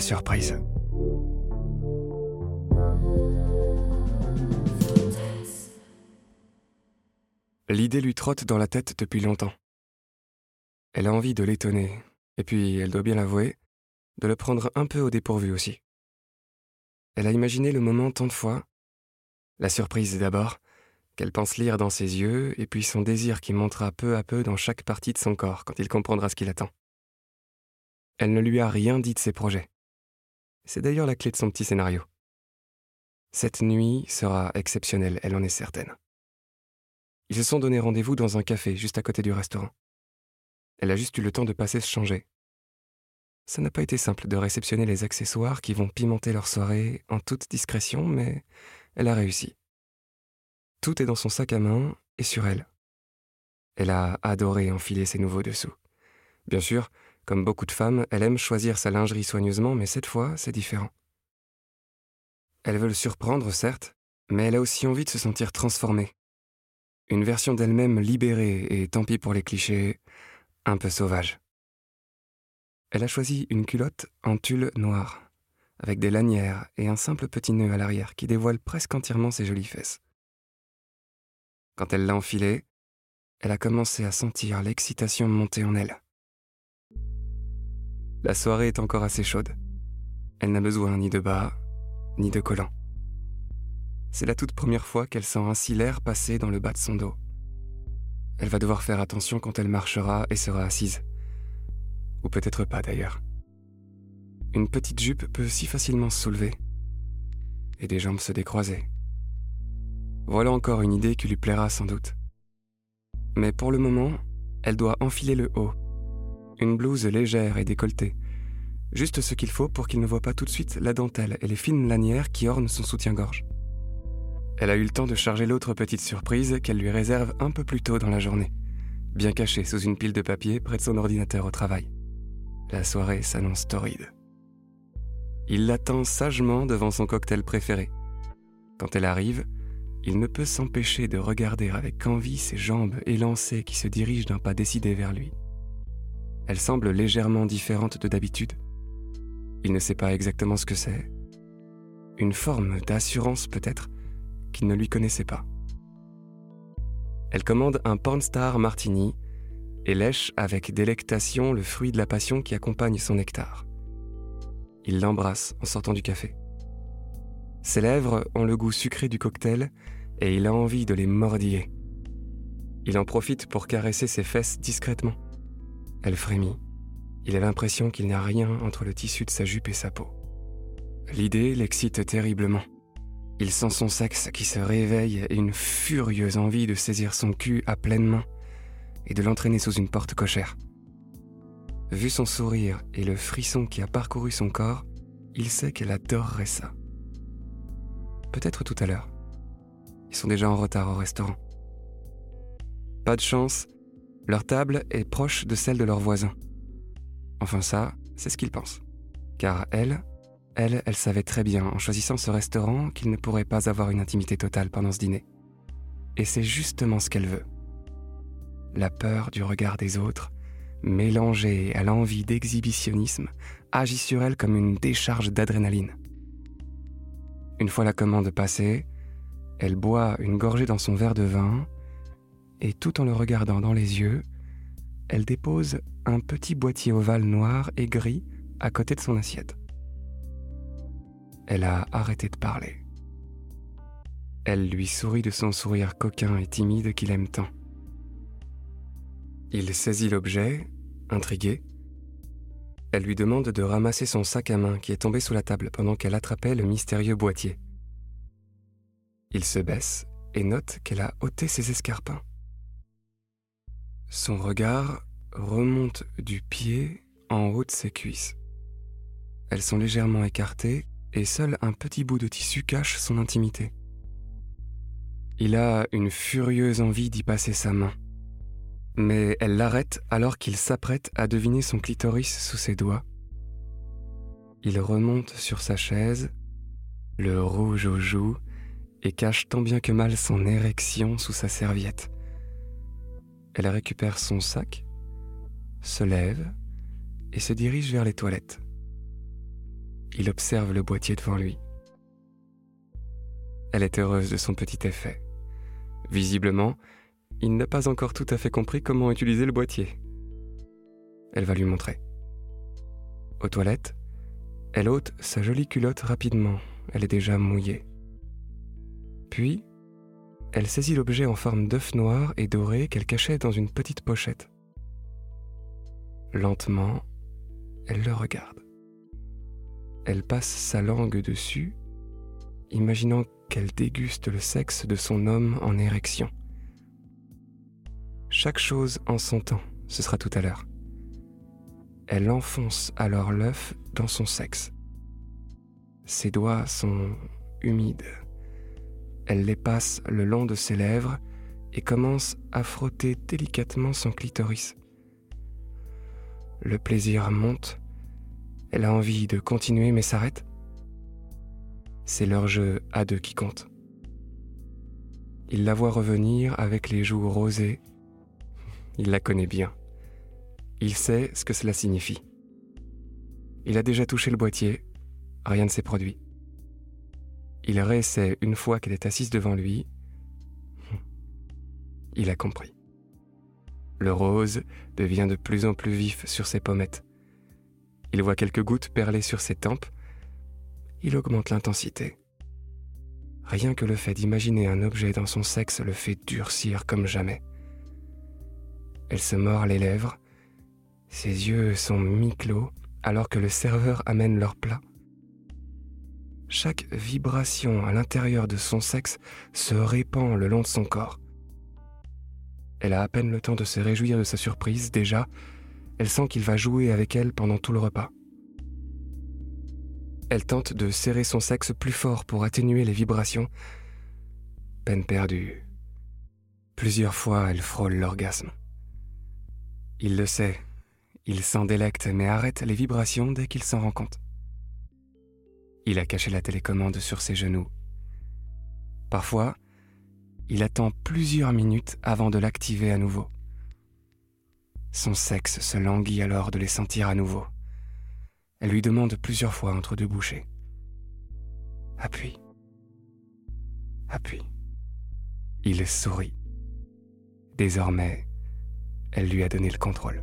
surprise. L'idée lui trotte dans la tête depuis longtemps. Elle a envie de l'étonner, et puis, elle doit bien l'avouer, de le prendre un peu au dépourvu aussi. Elle a imaginé le moment tant de fois. La surprise d'abord, qu'elle pense lire dans ses yeux, et puis son désir qui montera peu à peu dans chaque partie de son corps quand il comprendra ce qu'il attend. Elle ne lui a rien dit de ses projets. C'est d'ailleurs la clé de son petit scénario. Cette nuit sera exceptionnelle, elle en est certaine. Ils se sont donné rendez-vous dans un café juste à côté du restaurant. Elle a juste eu le temps de passer se changer. Ça n'a pas été simple de réceptionner les accessoires qui vont pimenter leur soirée en toute discrétion, mais elle a réussi. Tout est dans son sac à main et sur elle. Elle a adoré enfiler ses nouveaux dessous. Bien sûr, comme beaucoup de femmes, elle aime choisir sa lingerie soigneusement, mais cette fois, c'est différent. Elle veut le surprendre, certes, mais elle a aussi envie de se sentir transformée. Une version d'elle-même libérée, et tant pis pour les clichés, un peu sauvage. Elle a choisi une culotte en tulle noir, avec des lanières et un simple petit nœud à l'arrière qui dévoile presque entièrement ses jolies fesses. Quand elle l'a enfilée, elle a commencé à sentir l'excitation monter en elle. La soirée est encore assez chaude. Elle n'a besoin ni de bas, ni de collant. C'est la toute première fois qu'elle sent ainsi l'air passer dans le bas de son dos. Elle va devoir faire attention quand elle marchera et sera assise. Ou peut-être pas d'ailleurs. Une petite jupe peut si facilement se soulever. Et des jambes se décroiser. Voilà encore une idée qui lui plaira sans doute. Mais pour le moment, elle doit enfiler le haut. Une blouse légère et décolletée. Juste ce qu'il faut pour qu'il ne voit pas tout de suite la dentelle et les fines lanières qui ornent son soutien-gorge. Elle a eu le temps de charger l'autre petite surprise qu'elle lui réserve un peu plus tôt dans la journée, bien cachée sous une pile de papier près de son ordinateur au travail. La soirée s'annonce torride. Il l'attend sagement devant son cocktail préféré. Quand elle arrive, il ne peut s'empêcher de regarder avec envie ses jambes élancées qui se dirigent d'un pas décidé vers lui. Elle semble légèrement différente de d'habitude. Il ne sait pas exactement ce que c'est. Une forme d'assurance peut-être qu'il ne lui connaissait pas. Elle commande un pornstar martini et lèche avec délectation le fruit de la passion qui accompagne son nectar. Il l'embrasse en sortant du café. Ses lèvres ont le goût sucré du cocktail et il a envie de les mordiller. Il en profite pour caresser ses fesses discrètement. Elle frémit. Il a l'impression qu'il n'y a rien entre le tissu de sa jupe et sa peau. L'idée l'excite terriblement. Il sent son sexe qui se réveille et une furieuse envie de saisir son cul à pleine main et de l'entraîner sous une porte cochère. Vu son sourire et le frisson qui a parcouru son corps, il sait qu'elle adorerait ça. Peut-être tout à l'heure. Ils sont déjà en retard au restaurant. Pas de chance, leur table est proche de celle de leurs voisins. Enfin ça, c'est ce qu'ils pensent. Car elle, elle, elle savait très bien, en choisissant ce restaurant, qu'il ne pourrait pas avoir une intimité totale pendant ce dîner. Et c'est justement ce qu'elle veut. La peur du regard des autres, mélangée à l'envie d'exhibitionnisme, agit sur elle comme une décharge d'adrénaline. Une fois la commande passée, elle boit une gorgée dans son verre de vin, et tout en le regardant dans les yeux, elle dépose un petit boîtier ovale noir et gris à côté de son assiette. Elle a arrêté de parler. Elle lui sourit de son sourire coquin et timide qu'il aime tant. Il saisit l'objet, intrigué. Elle lui demande de ramasser son sac à main qui est tombé sous la table pendant qu'elle attrapait le mystérieux boîtier. Il se baisse et note qu'elle a ôté ses escarpins. Son regard remonte du pied en haut de ses cuisses. Elles sont légèrement écartées et seul un petit bout de tissu cache son intimité. Il a une furieuse envie d'y passer sa main. Mais elle l'arrête alors qu'il s'apprête à deviner son clitoris sous ses doigts. Il remonte sur sa chaise, le rouge aux joues, et cache tant bien que mal son érection sous sa serviette. Elle récupère son sac, se lève et se dirige vers les toilettes. il observe le boîtier devant lui. Elle est heureuse de son petit effet. Visiblement, il n'a pas encore tout à fait compris comment utiliser le boîtier. Elle va lui montrer. Aux toilettes, elle ôte sa jolie culotte rapidement, elle est déjà mouillée. Puis, elle saisit l'objet en forme d'œuf noir et doré qu'elle cachait dans une petite pochette. Lentement, elle le regarde. Elle passe sa langue dessus, imaginant qu'elle déguste le sexe de son homme en érection. Chaque chose en son temps, ce sera tout à l'heure. Elle enfonce alors l'œuf dans son sexe. Ses doigts sont humides. Elle les passe le long de ses lèvres et commence à frotter délicatement son clitoris. Le plaisir monte. Elle a envie de continuer mais s'arrête. C'est leur jeu à deux qui compte. Il la voit revenir avec les joues rosées. Il la connaît bien. Il sait ce que cela signifie. Il a déjà touché le boîtier, rien ne s'est produit. Il réessaie une fois qu'elle est assise devant lui. Il a compris. Le rose devient de plus en plus vif sur ses pommettes. Il voit quelques gouttes perler sur ses tempes. Il augmente l'intensité. Rien que le fait d'imaginer un objet dans son sexe le fait durcir comme jamais. Elle se mord les lèvres. Ses yeux sont mi-clos alors que le serveur amène leur plat. Chaque vibration à l'intérieur de son sexe se répand le long de son corps. Elle a à peine le temps de se réjouir de sa surprise, déjà, elle sent qu'il va jouer avec elle pendant tout le repas. Elle tente de serrer son sexe plus fort pour atténuer les vibrations. Peine perdue. Plusieurs fois, elle frôle l'orgasme. Il le sait, il s'en délecte mais arrête les vibrations dès qu'il s'en rend compte. Il a caché la télécommande sur ses genoux. Parfois, il attend plusieurs minutes avant de l'activer à nouveau. Son sexe se languit alors de les sentir à nouveau. Elle lui demande plusieurs fois entre deux bouchées. Appuie. Appuie. Il sourit. Désormais, elle lui a donné le contrôle.